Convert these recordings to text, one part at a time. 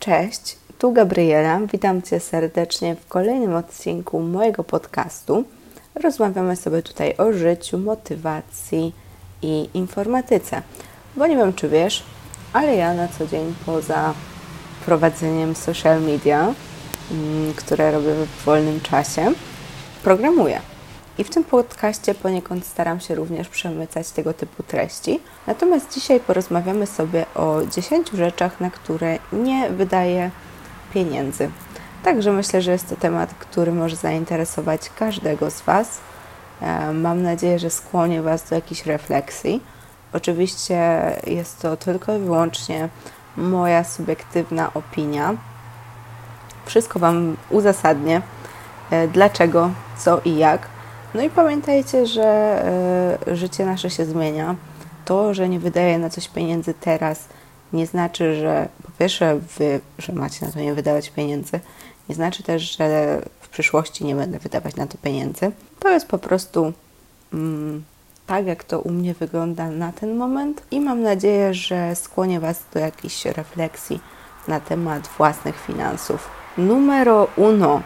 Cześć, tu Gabriela. Witam Cię serdecznie w kolejnym odcinku mojego podcastu. Rozmawiamy sobie tutaj o życiu, motywacji i informatyce. Bo nie wiem, czy wiesz, ale ja na co dzień poza prowadzeniem social media, mm, które robię w wolnym czasie, programuję. I w tym podcaście poniekąd staram się również przemycać tego typu treści. Natomiast dzisiaj porozmawiamy sobie o 10 rzeczach, na które nie wydaję pieniędzy. Także myślę, że jest to temat, który może zainteresować każdego z Was. E, mam nadzieję, że skłonię Was do jakiejś refleksji. Oczywiście jest to tylko i wyłącznie moja subiektywna opinia. Wszystko Wam uzasadnię, e, dlaczego, co i jak. No i pamiętajcie, że y, życie nasze się zmienia. To, że nie wydaję na coś pieniędzy teraz, nie znaczy, że po pierwsze wy, że macie na to nie wydawać pieniędzy, nie znaczy też, że w przyszłości nie będę wydawać na to pieniędzy. To jest po prostu mm, tak, jak to u mnie wygląda na ten moment i mam nadzieję, że skłonię Was do jakiejś refleksji na temat własnych finansów. Numero uno.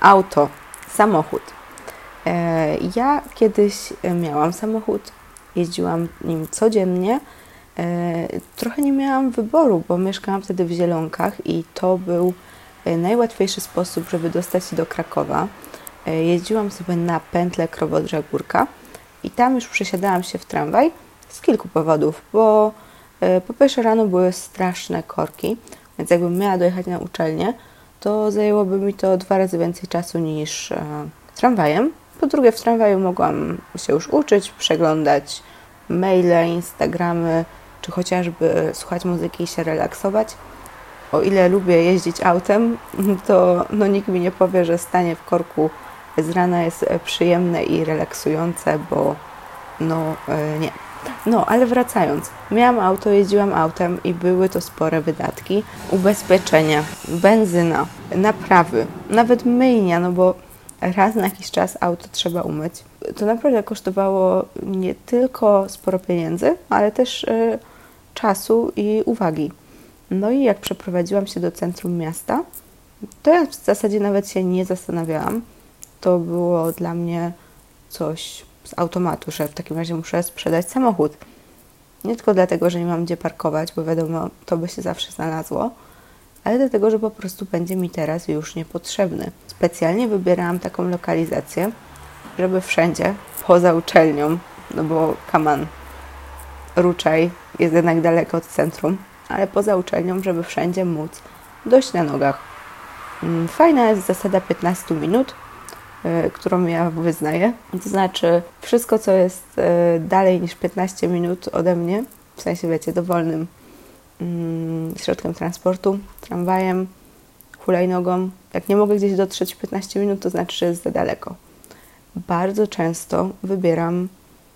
Auto, samochód. E, ja kiedyś miałam samochód, jeździłam nim codziennie. E, trochę nie miałam wyboru, bo mieszkałam wtedy w Zielonkach i to był e, najłatwiejszy sposób, żeby dostać się do Krakowa. Jeździłam sobie na pętlę Krowodrza-Górka i tam już przesiadałam się w tramwaj z kilku powodów, bo po pierwsze rano były straszne korki, więc jakbym miała dojechać na uczelnię, to zajęłoby mi to dwa razy więcej czasu niż tramwajem. Po drugie, w tramwaju mogłam się już uczyć, przeglądać maile, Instagramy, czy chociażby słuchać muzyki i się relaksować. O ile lubię jeździć autem, to no, nikt mi nie powie, że stanie w korku z rana jest przyjemne i relaksujące, bo no e, nie. No, ale wracając, miałam auto, jeździłam autem i były to spore wydatki. Ubezpieczenia, benzyna, naprawy, nawet myjnia, no bo raz na jakiś czas auto trzeba umyć. To naprawdę kosztowało nie tylko sporo pieniędzy, ale też y, czasu i uwagi. No i jak przeprowadziłam się do centrum miasta, to ja w zasadzie nawet się nie zastanawiałam. To było dla mnie coś z automatu, że w takim razie muszę sprzedać samochód. Nie tylko dlatego, że nie mam gdzie parkować, bo wiadomo, to by się zawsze znalazło, ale dlatego, że po prostu będzie mi teraz już niepotrzebny. Specjalnie wybierałam taką lokalizację, żeby wszędzie, poza uczelnią, no bo kaman, Ruczaj jest jednak daleko od centrum, ale poza uczelnią, żeby wszędzie móc dojść na nogach. Mm, fajna jest zasada 15 minut, yy, którą ja wyznaję. To znaczy, wszystko, co jest yy, dalej niż 15 minut ode mnie, w sensie, wiecie, dowolnym Mm, środkiem transportu, tramwajem, hulajnogą. Jak nie mogę gdzieś dotrzeć w 15 minut, to znaczy, że jest za daleko. Bardzo często wybieram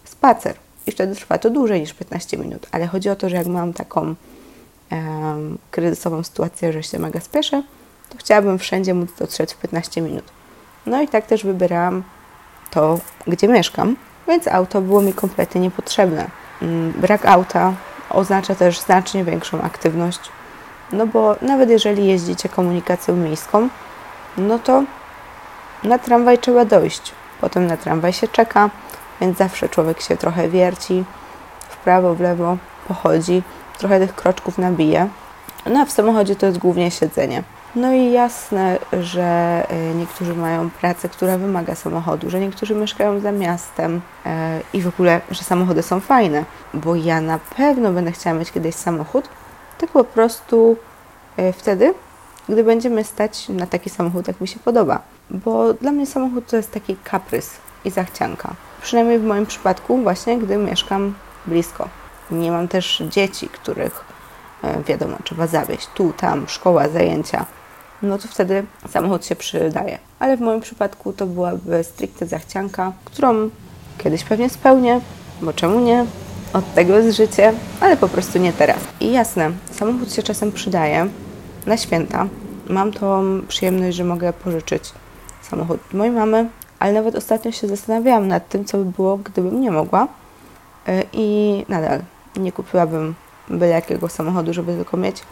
spacer i wtedy trwa to dłużej niż 15 minut, ale chodzi o to, że jak mam taką kryzysową sytuację, że się mega spieszę, to chciałabym wszędzie móc dotrzeć w 15 minut. No i tak też wybierałam to, gdzie mieszkam, więc auto było mi kompletnie niepotrzebne. Mm, brak auta oznacza też znacznie większą aktywność. No bo nawet jeżeli jeździcie komunikacją miejską, no to na tramwaj trzeba dojść. Potem na tramwaj się czeka, więc zawsze człowiek się trochę wierci w prawo, w lewo, pochodzi, trochę tych kroczków nabije. No a w samochodzie to jest głównie siedzenie. No i jasne, że y, niektórzy mają pracę, która wymaga samochodu, że niektórzy mieszkają za miastem y, i w ogóle, że samochody są fajne, bo ja na pewno będę chciała mieć kiedyś samochód, tylko po prostu y, wtedy, gdy będziemy stać na taki samochód, jak mi się podoba. Bo dla mnie samochód to jest taki kaprys i zachcianka. Przynajmniej w moim przypadku, właśnie gdy mieszkam blisko. Nie mam też dzieci, których wiadomo, trzeba zawieźć tu, tam, szkoła, zajęcia no to wtedy samochód się przydaje. Ale w moim przypadku to byłaby stricte zachcianka, którą kiedyś pewnie spełnię, bo czemu nie? Od tego jest życie, ale po prostu nie teraz. I jasne, samochód się czasem przydaje na święta. Mam tą przyjemność, że mogę pożyczyć samochód mojej mamy, ale nawet ostatnio się zastanawiałam nad tym, co by było, gdybym nie mogła. Y, I nadal nie kupiłabym byle jakiego samochodu, żeby tylko mieć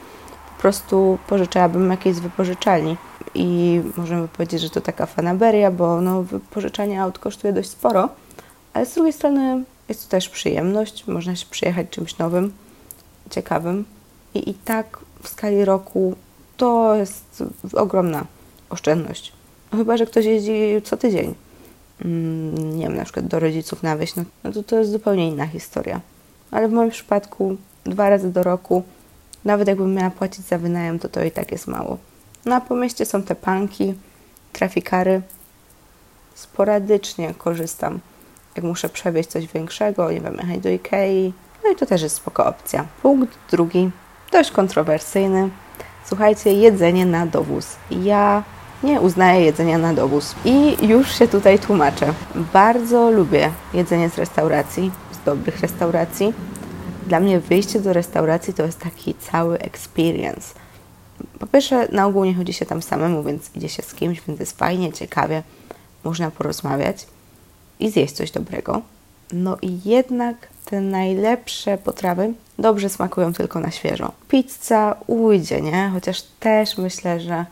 prostu pożyczałabym jakieś z wypożyczalni. I możemy powiedzieć, że to taka fanaberia, bo no, wypożyczanie aut kosztuje dość sporo, ale z drugiej strony jest to też przyjemność, można się przyjechać czymś nowym, ciekawym. I, i tak w skali roku to jest ogromna oszczędność. No chyba, że ktoś jeździ co tydzień, mm, nie wiem, na przykład do rodziców na wieś, no, no to to jest zupełnie inna historia. Ale w moim przypadku dwa razy do roku, nawet jakbym miała płacić za wynajem, to to i tak jest mało. Na pomieście są te panki, trafikary. Sporadycznie korzystam, jak muszę przewieźć coś większego, nie wiem, jechać do Ikei. No i to też jest spoko opcja. Punkt drugi, dość kontrowersyjny. Słuchajcie, jedzenie na dowóz. Ja nie uznaję jedzenia na dowóz. I już się tutaj tłumaczę. Bardzo lubię jedzenie z restauracji, z dobrych restauracji. Dla mnie wyjście do restauracji to jest taki cały experience. Po pierwsze, na ogół nie chodzi się tam samemu, więc idzie się z kimś, więc jest fajnie, ciekawie, można porozmawiać i zjeść coś dobrego. No i jednak te najlepsze potrawy dobrze smakują tylko na świeżo. Pizza ujdzie, nie? Chociaż też myślę, że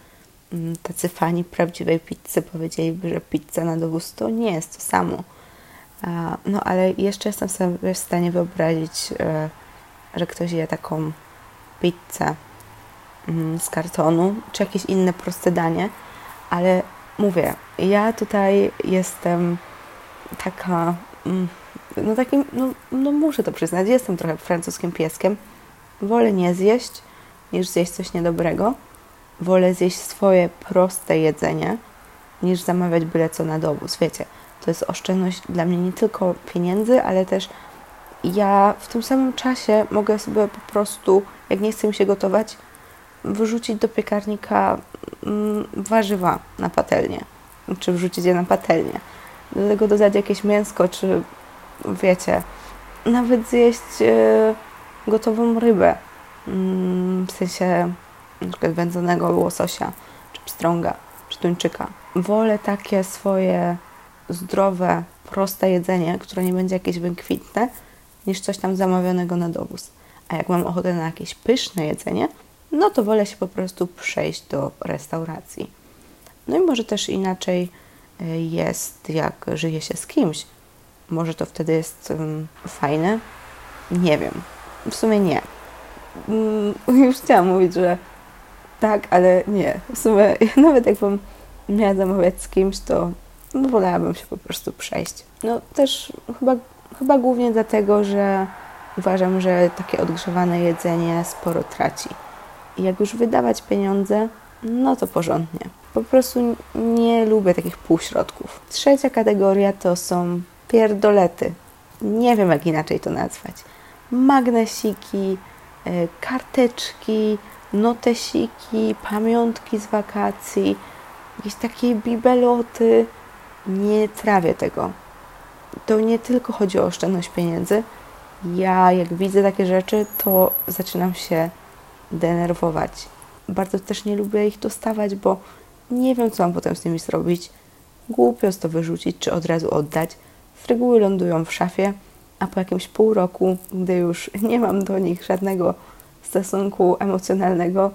mm, tacy fani prawdziwej pizzy powiedzieliby, że pizza na dowóz to nie jest to samo. No ale jeszcze jestem sobie w stanie wyobrazić, e, że ktoś je taką pizzę mm, z kartonu, czy jakieś inne proste danie, ale mówię, ja tutaj jestem taka mm, no takim, no, no muszę to przyznać, jestem trochę francuskim pieskiem. Wolę nie zjeść, niż zjeść coś niedobrego. Wolę zjeść swoje proste jedzenie, niż zamawiać byle co na dowóz. Wiecie, to jest oszczędność dla mnie nie tylko pieniędzy, ale też ja w tym samym czasie mogę sobie po prostu, jak nie chcę mi się gotować, wyrzucić do piekarnika mm, warzywa na patelnię, czy wrzucić je na patelnię. Do tego dodać jakieś mięsko, czy wiecie, nawet zjeść e, gotową rybę, mm, w sensie przykład wędzonego łososia, czy pstrąga, czy tuńczyka. Wolę takie swoje zdrowe, proste jedzenie, które nie będzie jakieś wykwitne, niż coś tam zamawianego na dowóz. A jak mam ochotę na jakieś pyszne jedzenie, no to wolę się po prostu przejść do restauracji. No i może też inaczej jest, jak żyje się z kimś, może to wtedy jest fajne? Nie wiem. W sumie nie. Um, już chciałam mówić, że tak, ale nie. W sumie nawet jakbym miała zamawiać z kimś, to no, wolałabym się po prostu przejść. No też chyba, chyba głównie dlatego, że uważam, że takie odgrzewane jedzenie sporo traci. I jak już wydawać pieniądze, no to porządnie. Po prostu nie lubię takich półśrodków. Trzecia kategoria to są pierdolety. Nie wiem, jak inaczej to nazwać. Magnesiki, e, karteczki, notesiki, pamiątki z wakacji, jakieś takie bibeloty. Nie trawię tego. To nie tylko chodzi o oszczędność pieniędzy. Ja, jak widzę takie rzeczy, to zaczynam się denerwować. Bardzo też nie lubię ich dostawać, bo nie wiem, co mam potem z nimi zrobić. Głupio jest to wyrzucić, czy od razu oddać z reguły lądują w szafie, a po jakimś pół roku, gdy już nie mam do nich żadnego stosunku emocjonalnego,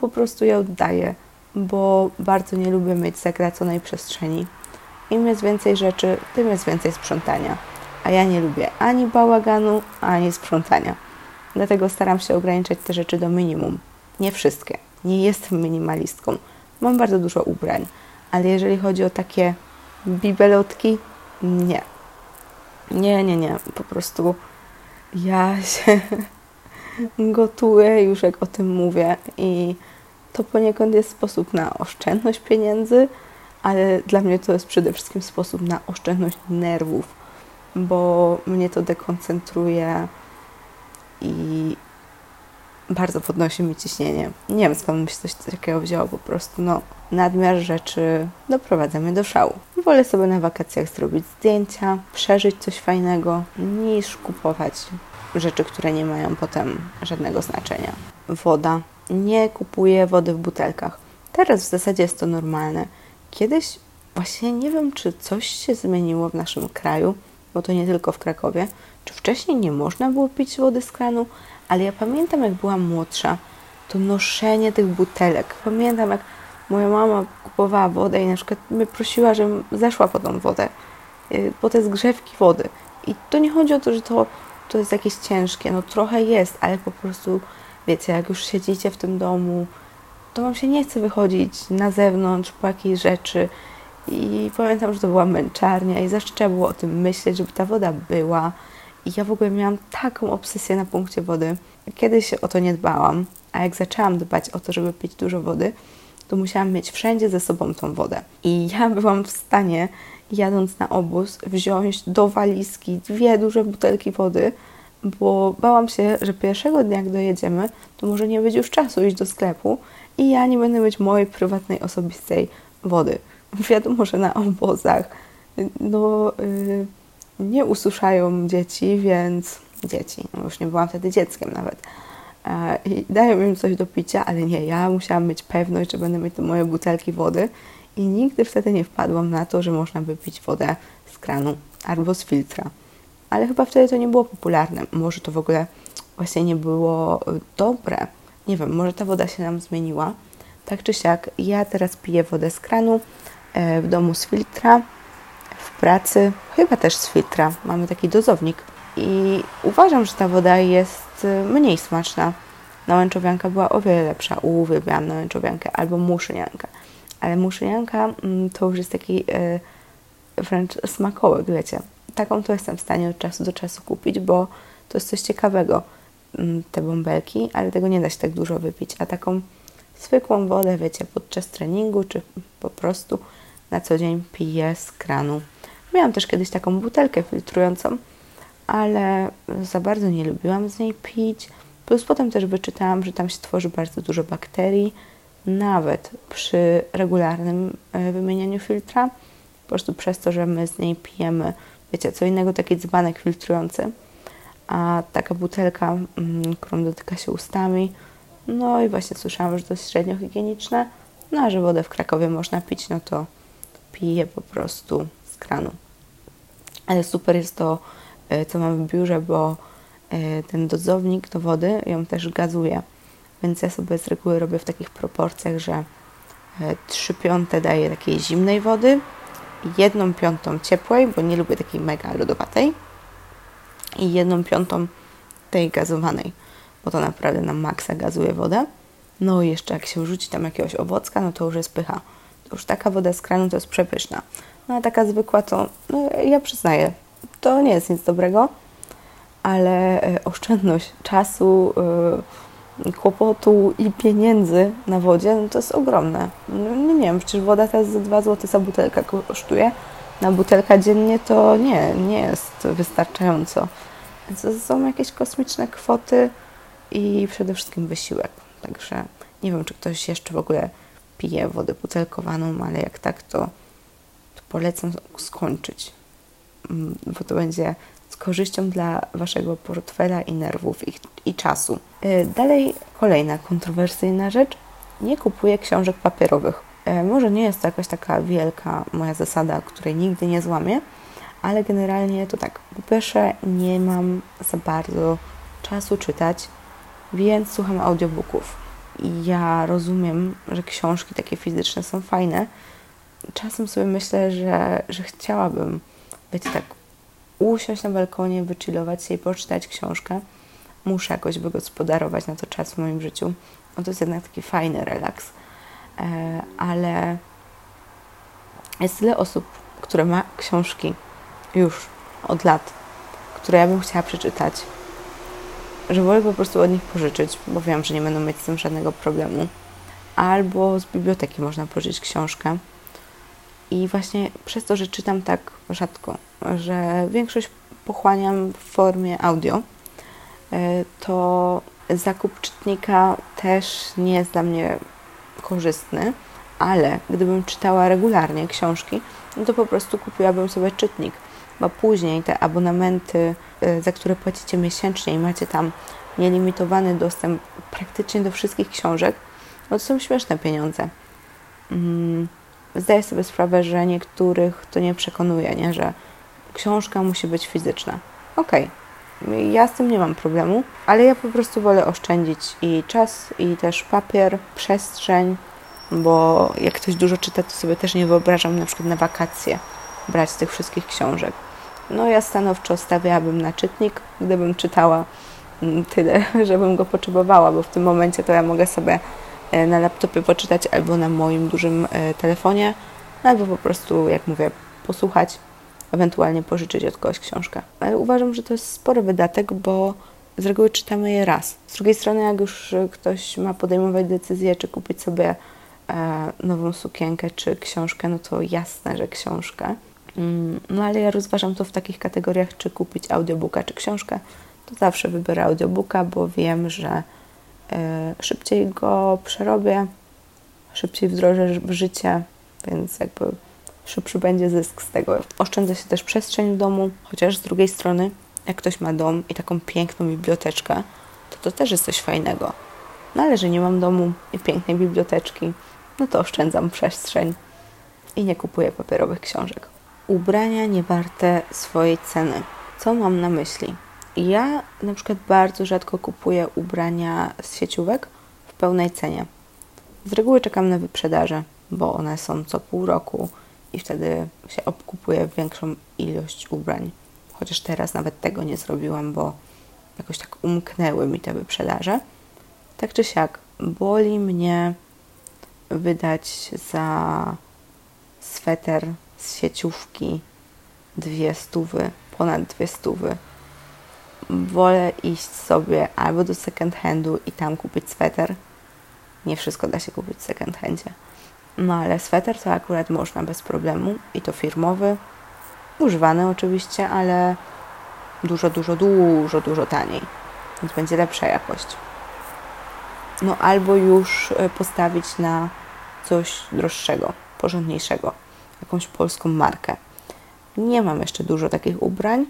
po prostu je oddaję, bo bardzo nie lubię mieć zagraconej przestrzeni. Im jest więcej rzeczy, tym jest więcej sprzątania. A ja nie lubię ani bałaganu, ani sprzątania. Dlatego staram się ograniczać te rzeczy do minimum. Nie wszystkie. Nie jestem minimalistką. Mam bardzo dużo ubrań, ale jeżeli chodzi o takie bibelotki, nie. Nie, nie, nie. Po prostu ja się gotuję już jak o tym mówię i to poniekąd jest sposób na oszczędność pieniędzy, ale dla mnie to jest przede wszystkim sposób na oszczędność nerwów, bo mnie to dekoncentruje i bardzo podnosi mi ciśnienie. Nie wiem skąd mi się coś takiego wzięło, po prostu no nadmiar rzeczy doprowadza mnie do szału. Wolę sobie na wakacjach zrobić zdjęcia, przeżyć coś fajnego, niż kupować rzeczy, które nie mają potem żadnego znaczenia. Woda. Nie kupuję wody w butelkach. Teraz w zasadzie jest to normalne. Kiedyś właśnie nie wiem, czy coś się zmieniło w naszym kraju, bo to nie tylko w Krakowie. Czy wcześniej nie można było pić wody z kranu, ale ja pamiętam, jak byłam młodsza, to noszenie tych butelek. Pamiętam, jak moja mama kupowała wodę i na przykład mnie prosiła, żebym zeszła po tą wodę, y, po te zgrzewki wody. I to nie chodzi o to, że to, to jest jakieś ciężkie, no trochę jest, ale po prostu, wiecie, jak już siedzicie w tym domu, to wam się nie chce wychodzić na zewnątrz po jakieś rzeczy. I pamiętam, że to była męczarnia i zawsze trzeba było o tym myśleć, żeby ta woda była. I ja w ogóle miałam taką obsesję na punkcie wody. Kiedyś o to nie dbałam, a jak zaczęłam dbać o to, żeby pić dużo wody, to musiałam mieć wszędzie ze sobą tą wodę. I ja byłam w stanie, jadąc na obóz, wziąć do walizki dwie duże butelki wody, bo bałam się, że pierwszego dnia, jak dojedziemy, to może nie być już czasu iść do sklepu i ja nie będę mieć mojej prywatnej, osobistej wody. Wiadomo, że na obozach no, yy, nie ususzają dzieci, więc dzieci, no już nie byłam wtedy dzieckiem nawet, i dają im coś do picia, ale nie, ja musiałam mieć pewność, że będę mieć te moje butelki wody i nigdy wtedy nie wpadłam na to, że można by pić wodę z kranu albo z filtra. Ale chyba wtedy to nie było popularne. Może to w ogóle właśnie nie było dobre. Nie wiem, może ta woda się nam zmieniła. Tak czy siak, ja teraz piję wodę z kranu, w domu z filtra, w pracy chyba też z filtra. Mamy taki dozownik i uważam, że ta woda jest e, mniej smaczna. Nałęczowianka była o wiele lepsza. Uwielbiam nałęczowiankę albo muszyniankę. Ale muszynianka mm, to już jest taki e, wręcz smakołek, wiecie. Taką to jestem w stanie od czasu do czasu kupić, bo to jest coś ciekawego mm, te bąbelki, ale tego nie da się tak dużo wypić. A taką zwykłą wodę, wiecie, podczas treningu, czy po prostu na co dzień piję z kranu. Miałam też kiedyś taką butelkę filtrującą, ale za bardzo nie lubiłam z niej pić. Plus potem też wyczytałam, że tam się tworzy bardzo dużo bakterii, nawet przy regularnym e, wymienianiu filtra. Po prostu przez to, że my z niej pijemy, wiecie, co innego taki dzbanek filtrujący, a taka butelka, mm, którą dotyka się ustami, no i właśnie słyszałam, że to średnio higieniczne, no a że wodę w Krakowie można pić, no to piję po prostu z kranu. Ale super jest to, e, co mam w biurze, bo e, ten dozownik do wody ją też gazuje. Więc ja sobie z reguły robię w takich proporcjach, że 3 e, piąte daję takiej zimnej wody, jedną piątą ciepłej, bo nie lubię takiej mega lodowatej i jedną piątą tej gazowanej bo to naprawdę na maksa gazuje wodę. No i jeszcze jak się rzuci tam jakiegoś owocka, no to już jest pycha. Już taka woda z kranu to jest przepyszna. No a taka zwykła to, no ja przyznaję, to nie jest nic dobrego, ale e, oszczędność czasu, yy, kłopotu i pieniędzy na wodzie, no to jest ogromne. No, nie wiem, przecież woda teraz za 2 zł za butelkę kosztuje. Na butelka dziennie to nie, nie jest wystarczająco. Więc to są jakieś kosmiczne kwoty, i przede wszystkim wysiłek. Także nie wiem, czy ktoś jeszcze w ogóle pije wodę butelkowaną, ale jak tak, to, to polecam skończyć, mm, bo to będzie z korzyścią dla Waszego portfela i nerwów i, i czasu. Y, dalej kolejna kontrowersyjna rzecz. Nie kupuję książek papierowych. Y, może nie jest to jakaś taka wielka moja zasada, której nigdy nie złamię, ale generalnie to tak. Po pierwsze, nie mam za bardzo czasu czytać więc słucham audiobooków. I ja rozumiem, że książki takie fizyczne są fajne. Czasem sobie myślę, że, że chciałabym, wiecie, tak usiąść na balkonie, wychillować się i poczytać książkę. Muszę jakoś wygospodarować na to czas w moim życiu. No to jest jednak taki fajny relaks. E, ale jest tyle osób, które ma książki już od lat, które ja bym chciała przeczytać że wolę po prostu od nich pożyczyć, bo wiem, że nie będą mieć z tym żadnego problemu. Albo z biblioteki można pożyczyć książkę. I właśnie przez to, że czytam tak rzadko, że większość pochłaniam w formie audio, e, to zakup czytnika też nie jest dla mnie korzystny, ale gdybym czytała regularnie książki, no to po prostu kupiłabym sobie czytnik bo później te abonamenty, y, za które płacicie miesięcznie i macie tam nielimitowany dostęp praktycznie do wszystkich książek, no to są śmieszne pieniądze. Mm, zdaję sobie sprawę, że niektórych to nie przekonuje, nie? że książka musi być fizyczna. Okej, okay. Ja z tym nie mam problemu, ale ja po prostu wolę oszczędzić i czas, i też papier, przestrzeń, bo jak ktoś dużo czyta, to sobie też nie wyobrażam na przykład na wakacje brać tych wszystkich książek. No ja stanowczo stawiałabym na czytnik, gdybym czytała mm, tyle, żebym go potrzebowała, bo w tym momencie to ja mogę sobie e, na laptopie poczytać albo na moim dużym e, telefonie, albo po prostu, jak mówię, posłuchać, ewentualnie pożyczyć od kogoś książkę. Ale uważam, że to jest spory wydatek, bo z reguły czytamy je raz. Z drugiej strony, jak już ktoś ma podejmować decyzję, czy kupić sobie e, nową sukienkę, czy książkę, no to jasne, że książkę. Mm, no ale ja rozważam to w takich kategoriach, czy kupić audiobooka, czy książkę. To zawsze wybiorę audiobooka, bo wiem, że e, szybciej go przerobię, szybciej wdrożę w życie, więc jakby szybszy będzie zysk z tego. Oszczędza się też przestrzeń w domu, chociaż z drugiej strony, jak ktoś ma dom i taką piękną biblioteczkę, to to też jest coś fajnego. No ale że nie mam domu i pięknej biblioteczki, no to oszczędzam przestrzeń i nie kupuję papierowych książek. Ubrania nie warte swojej ceny. Co mam na myśli? Ja na przykład bardzo rzadko kupuję ubrania z sieciówek w pełnej cenie. Z reguły czekam na wyprzedaże, bo one są co pół roku i wtedy się obkupuję większą ilość ubrań. Chociaż teraz nawet tego nie zrobiłam, bo jakoś tak umknęły mi te wyprzedaże. Tak czy siak, boli mnie wydać za sweter z sieciówki dwie stówy, ponad dwie stówy. Wolę iść sobie albo do second handu i tam kupić sweter. Nie wszystko da się kupić w second handzie. No ale sweter to akurat można bez problemu i to firmowy, używany oczywiście, ale dużo, dużo, dużo, dużo taniej. Więc będzie lepsza jakość. No albo już e, postawić na coś droższego, porządniejszego, jakąś polską markę. Nie mam jeszcze dużo takich ubrań,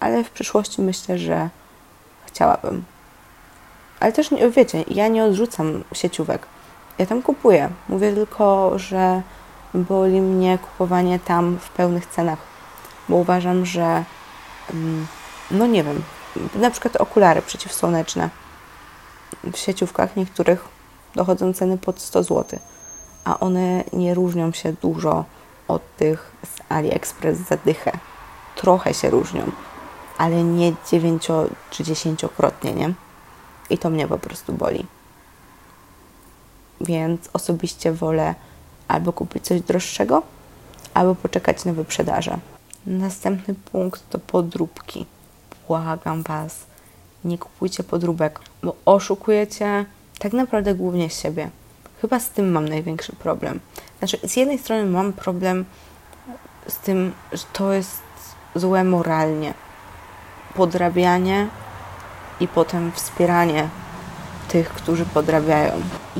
ale w przyszłości myślę, że chciałabym. Ale też, wiecie, ja nie odrzucam sieciówek. Ja tam kupuję. Mówię tylko, że boli mnie kupowanie tam w pełnych cenach, bo uważam, że mm, no nie wiem, na przykład okulary przeciwsłoneczne w sieciówkach niektórych dochodzą ceny pod 100 zł, a one nie różnią się dużo od tych z AliExpress za dychę. Trochę się różnią, ale nie 9 czy 10-krotnie, nie? I to mnie po prostu boli więc osobiście wolę albo kupić coś droższego, albo poczekać na wyprzedaże. Następny punkt to podróbki. Błagam Was, nie kupujcie podróbek, bo oszukujecie tak naprawdę głównie siebie. Chyba z tym mam największy problem. Znaczy, z jednej strony mam problem z tym, że to jest złe moralnie. Podrabianie i potem wspieranie tych, którzy podrabiają.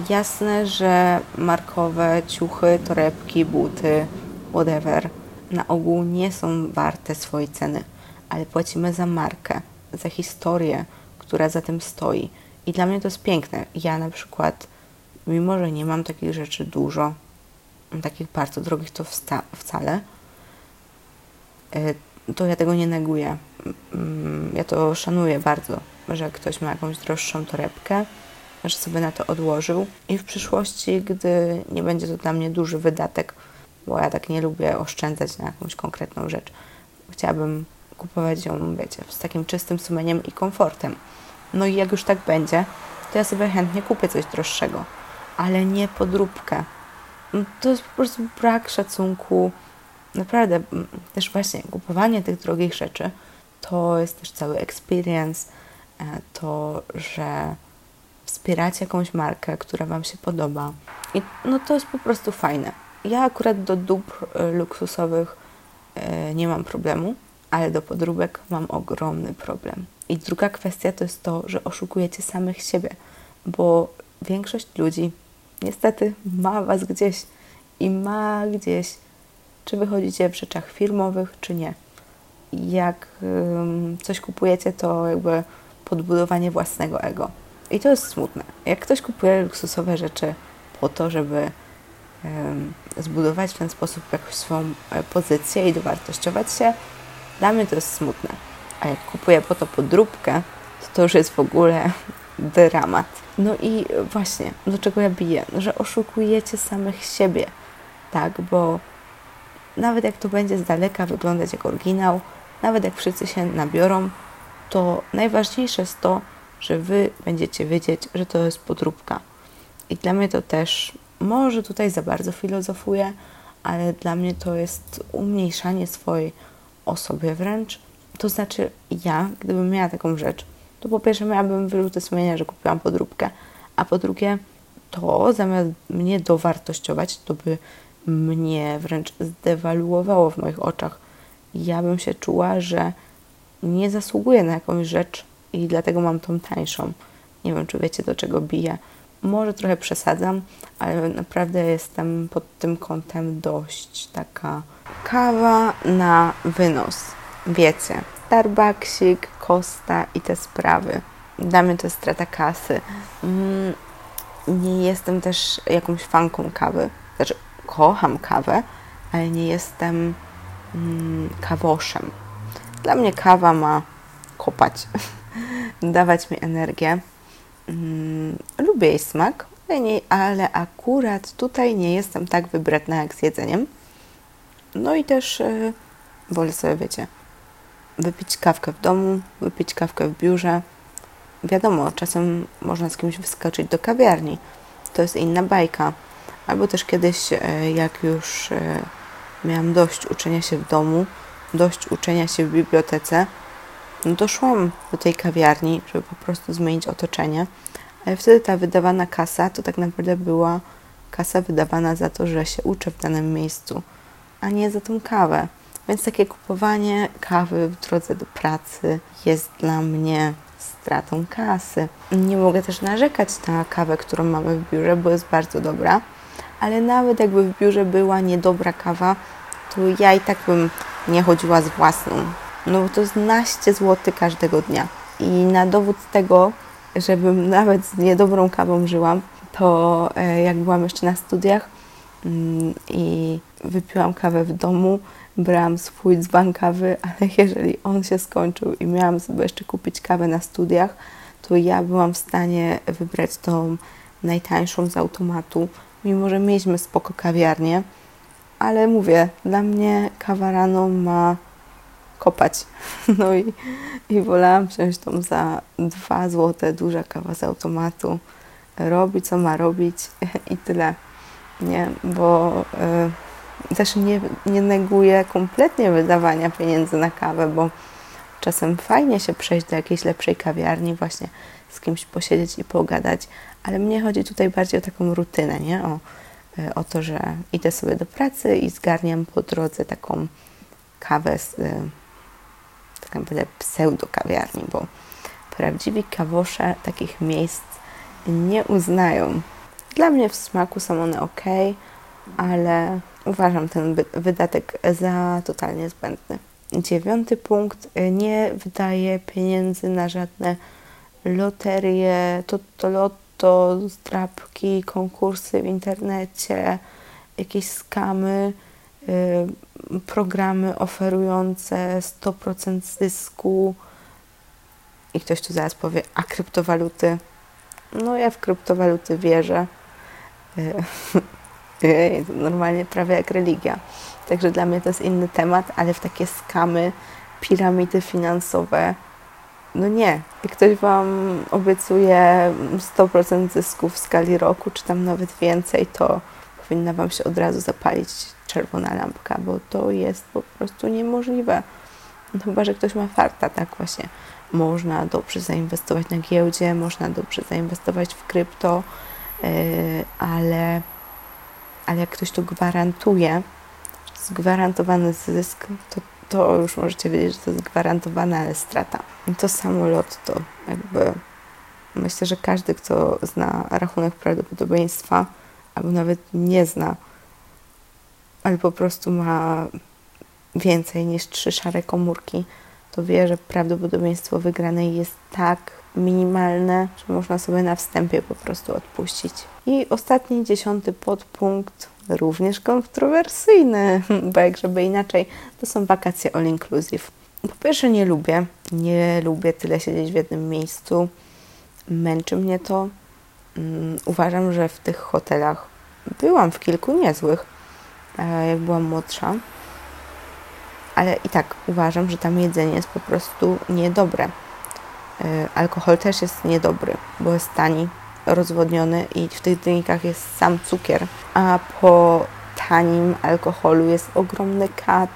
Jasne, że markowe ciuchy, torebki, buty, whatever, na ogół nie są warte swojej ceny, ale płacimy za markę, za historię, która za tym stoi. I dla mnie to jest piękne. Ja na przykład, mimo że nie mam takich rzeczy dużo, takich bardzo drogich to wcale, e, to ja tego nie neguję. Mm, ja to szanuję bardzo, że ktoś ma jakąś droższą torebkę, że sobie na to odłożył i w przyszłości, gdy nie będzie to dla mnie duży wydatek, bo ja tak nie lubię oszczędzać na jakąś konkretną rzecz, chciałabym kupować ją, wiecie, z takim czystym sumieniem i komfortem. No i jak już tak będzie, to ja sobie chętnie kupię coś droższego, ale nie podróbkę. No to jest po prostu brak szacunku. Naprawdę, też właśnie kupowanie tych drogich rzeczy to jest też cały experience, e, to, że wspieracie jakąś markę, która Wam się podoba. I no to jest po prostu fajne. Ja akurat do dóbr e, luksusowych e, nie mam problemu, ale do podróbek mam ogromny problem. I druga kwestia to jest to, że oszukujecie samych siebie, bo większość ludzi niestety ma Was gdzieś i ma gdzieś, czy wychodzicie w rzeczach firmowych, czy nie. Jak coś kupujecie, to jakby podbudowanie własnego ego. I to jest smutne. Jak ktoś kupuje luksusowe rzeczy po to, żeby zbudować w ten sposób jakąś swoją e, pozycję i dowartościować się, dla mnie to jest smutne. A jak kupuję po to podróbkę, to to już jest w ogóle dramat. No i właśnie, do czego ja biję? Że oszukujecie samych siebie, tak? Bo nawet jak to będzie z daleka wyglądać jak oryginał, nawet jak wszyscy się nabiorą, to najważniejsze jest to, że Wy będziecie wiedzieć, że to jest podróbka. I dla mnie to też, może tutaj za bardzo filozofuję, ale dla mnie to jest umniejszanie swojej osoby wręcz. To znaczy, ja, gdybym miała taką rzecz, to po pierwsze miałabym wyrzuty sumienia, że kupiłam podróbkę, a po drugie, to zamiast mnie dowartościować, to by mnie wręcz zdewaluowało w moich oczach. Ja bym się czuła, że nie zasługuję na jakąś rzecz i dlatego mam tą tańszą. Nie wiem, czy wiecie, do czego biję. Może trochę przesadzam, ale naprawdę jestem pod tym kątem dość taka kawa na wynos. Wiecie, Starbucksik, Costa i te sprawy. Dla mnie to jest strata kasy. Mm, nie jestem też jakąś fanką kawy. Znaczy, kocham kawę, ale nie jestem mm, kawoszem. Dla mnie kawa ma kopać, dawać mi energię. Mm, lubię jej smak, ale, nie, ale akurat tutaj nie jestem tak wybredna jak z jedzeniem. No i też yy, wolę sobie, wiecie, wypić kawkę w domu, wypić kawkę w biurze. Wiadomo, czasem można z kimś wyskoczyć do kawiarni. To jest inna bajka. Albo też kiedyś, e, jak już e, miałam dość uczenia się w domu, dość uczenia się w bibliotece, no to szłam do tej kawiarni, żeby po prostu zmienić otoczenie. Ale wtedy ta wydawana kasa to tak naprawdę była kasa wydawana za to, że się uczę w danym miejscu, a nie za tą kawę. Więc takie kupowanie kawy w drodze do pracy jest dla mnie stratą kasy. Nie mogę też narzekać na kawę, którą mamy w biurze, bo jest bardzo dobra, ale nawet jakby w biurze była niedobra kawa, to ja i tak bym nie chodziła z własną. No bo to jest naście zł każdego dnia. I na dowód tego, żebym nawet z niedobrą kawą żyłam, to e, jak byłam jeszcze na studiach mm, i wypiłam kawę w domu, brałam swój dzban kawy, ale jeżeli on się skończył i miałam sobie jeszcze kupić kawę na studiach, to ja byłam w stanie wybrać tą najtańszą z automatu, mimo że mieliśmy spoko kawiarnię, ale mówię, dla mnie kawa rano ma kopać. No i, i wolałam wziąć tą za 2 złote duża kawa z automatu, robi co ma robić i tyle. Nie, bo y, też nie, nie neguję kompletnie wydawania pieniędzy na kawę, bo czasem fajnie się przejść do jakiejś lepszej kawiarni, właśnie z kimś posiedzieć i pogadać, ale mnie chodzi tutaj bardziej o taką rutynę, nie? O, y, o to, że idę sobie do pracy i zgarniam po drodze taką kawę z y, tak naprawdę pseudo kawiarni, bo prawdziwi kawosze takich miejsc nie uznają. Dla mnie w smaku są one ok, ale uważam ten wydatek za totalnie zbędny. Dziewiąty punkt. Nie wydaje pieniędzy na żadne loterie, to lotto, zdrabki, konkursy w internecie, jakieś skamy, y, programy oferujące 100% zysku. I ktoś tu zaraz powie, a kryptowaluty? No ja w kryptowaluty wierzę. Y, normalnie prawie jak religia. Także dla mnie to jest inny temat, ale w takie skamy, piramidy finansowe, no nie. Jak ktoś Wam obiecuje 100% zysku w skali roku, czy tam nawet więcej, to powinna Wam się od razu zapalić czerwona lampka, bo to jest po prostu niemożliwe. No chyba, że ktoś ma farta, tak właśnie. Można dobrze zainwestować na giełdzie, można dobrze zainwestować w krypto, yy, ale, ale jak ktoś to gwarantuje, zgwarantowany zysk, to, to już możecie wiedzieć, że to jest gwarantowana, strata. I to samo to jakby myślę, że każdy, kto zna rachunek prawdopodobieństwa, albo nawet nie zna, ale po prostu ma więcej niż trzy szare komórki, to wie, że prawdopodobieństwo wygranej jest tak minimalne, że można sobie na wstępie po prostu odpuścić. I ostatni, dziesiąty podpunkt, również kontrowersyjny, bo jak żeby inaczej, to są wakacje all inclusive. Po pierwsze, nie lubię. Nie lubię tyle siedzieć w jednym miejscu. Męczy mnie to. Mm, uważam, że w tych hotelach byłam w kilku niezłych, e, jak byłam młodsza, ale i tak uważam, że tam jedzenie jest po prostu niedobre. E, alkohol też jest niedobry, bo jest tani, rozwodniony i w tych drinkach jest sam cukier, a po tanim alkoholu jest ogromny kac.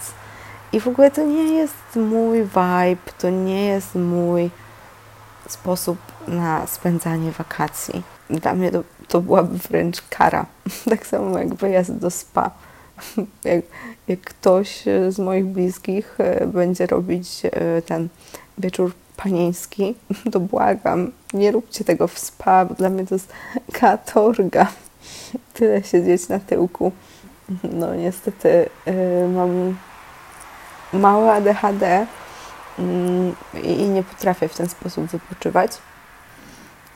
I w ogóle to nie jest mój vibe, to nie jest mój sposób na spędzanie wakacji. Dla mnie to, to byłaby wręcz kara. Tak samo jak wyjazd do spa. Jak, jak ktoś z moich bliskich e, będzie robić e, ten wieczór panieński, to błagam, nie róbcie tego w spa, bo dla mnie to jest katorga. Tyle siedzieć na tyłku. No niestety yy, mam małe ADHD yy, i nie potrafię w ten sposób wypoczywać.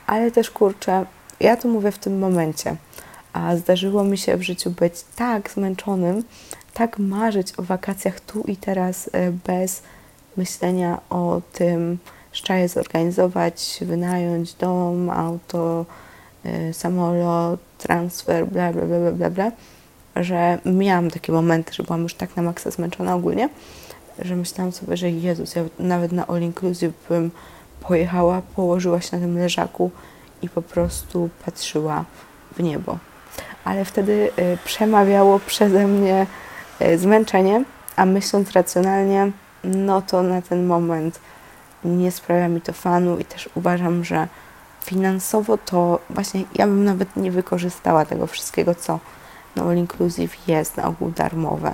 Ale też kurczę, ja to mówię w tym momencie, a zdarzyło mi się w życiu być tak zmęczonym, tak marzyć o wakacjach tu i teraz yy, bez myślenia o tym, je zorganizować, wynająć dom, auto, y, samolot, transfer, bla, bla, bla, bla, bla, bla, że miałam takie momenty, że byłam już tak na maksa zmęczona ogólnie, że myślałam sobie, że Jezus, ja nawet na all inclusive bym pojechała, położyła się na tym leżaku i po prostu patrzyła w niebo. Ale wtedy y, przemawiało przeze mnie y, zmęczenie, a myśląc racjonalnie, no to na ten moment nie sprawia mi to fanu i też uważam, że finansowo to właśnie ja bym nawet nie wykorzystała tego wszystkiego, co na All Inclusive jest na ogół darmowe.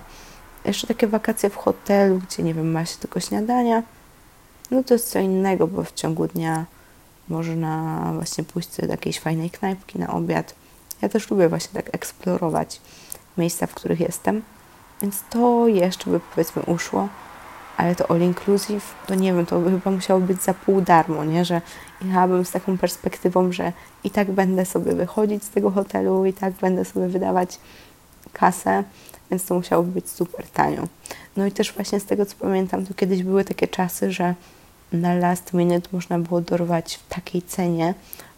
Jeszcze takie wakacje w hotelu, gdzie nie wiem, ma się tylko śniadania, no to jest co innego, bo w ciągu dnia można właśnie pójść do jakiejś fajnej knajpki na obiad. Ja też lubię właśnie tak eksplorować miejsca, w których jestem, więc to jeszcze by powiedzmy uszło ale to all inclusive, to nie wiem, to by chyba musiało być za pół darmo, nie? Że jechałabym z taką perspektywą, że i tak będę sobie wychodzić z tego hotelu, i tak będę sobie wydawać kasę, więc to musiało być super tanio. No i też właśnie z tego, co pamiętam, to kiedyś były takie czasy, że na last minute można było dorwać w takiej cenie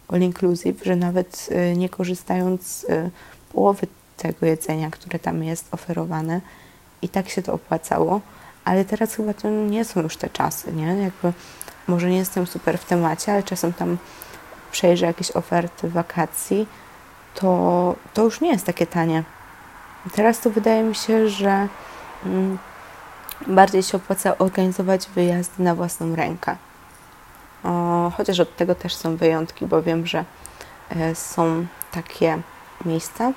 all inclusive, że nawet y, nie korzystając z y, połowy tego jedzenia, które tam jest oferowane, i tak się to opłacało ale teraz chyba to nie są już te czasy, nie? Jakby może nie jestem super w temacie, ale czasem tam przejrzę jakieś oferty wakacji, to, to już nie jest takie tanie. Teraz to wydaje mi się, że mm, bardziej się opłaca organizować wyjazdy na własną rękę. O, chociaż od tego też są wyjątki, bo wiem, że e, są takie miejsca,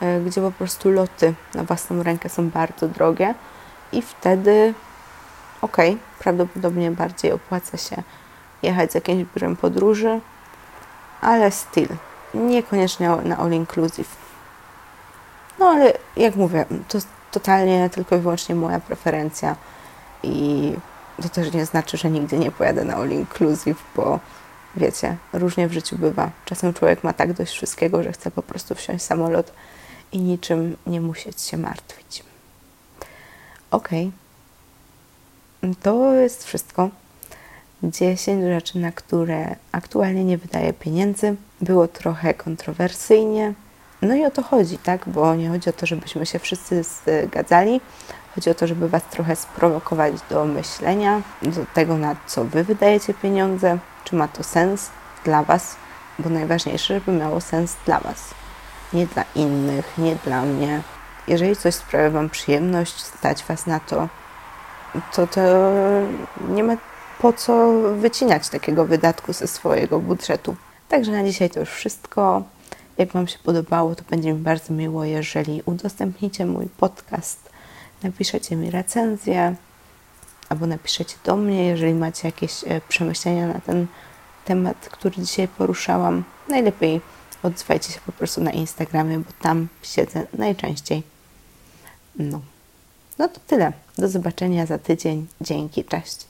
e, gdzie po prostu loty na własną rękę są bardzo drogie i wtedy ok, prawdopodobnie bardziej opłaca się jechać z jakimś biurem podróży, ale still, niekoniecznie na all inclusive. No ale jak mówię, to totalnie tylko i wyłącznie moja preferencja i to też nie znaczy, że nigdy nie pojadę na all inclusive, bo wiecie, różnie w życiu bywa. Czasem człowiek ma tak dość wszystkiego, że chce po prostu wsiąść w samolot i niczym nie musieć się martwić. Ok. To jest wszystko. 10 rzeczy, na które aktualnie nie wydaję pieniędzy. Było trochę kontrowersyjnie. No i o to chodzi, tak? Bo nie chodzi o to, żebyśmy się wszyscy zgadzali. Chodzi o to, żeby Was trochę sprowokować do myślenia, do tego, na co Wy wydajecie pieniądze, czy ma to sens dla Was, bo najważniejsze, żeby miało sens dla Was, nie dla innych, nie dla mnie, jeżeli coś sprawia Wam przyjemność, stać Was na to, to, to nie ma po co wycinać takiego wydatku ze swojego budżetu. Także na dzisiaj to już wszystko. Jak Wam się podobało, to będzie mi bardzo miło, jeżeli udostępnicie mój podcast, napiszecie mi recenzję albo napiszecie do mnie, jeżeli macie jakieś e, przemyślenia na ten temat, który dzisiaj poruszałam. Najlepiej odzywajcie się po prostu na Instagramie, bo tam siedzę najczęściej. No. No to tyle. Do zobaczenia za tydzień. Dzięki, cześć.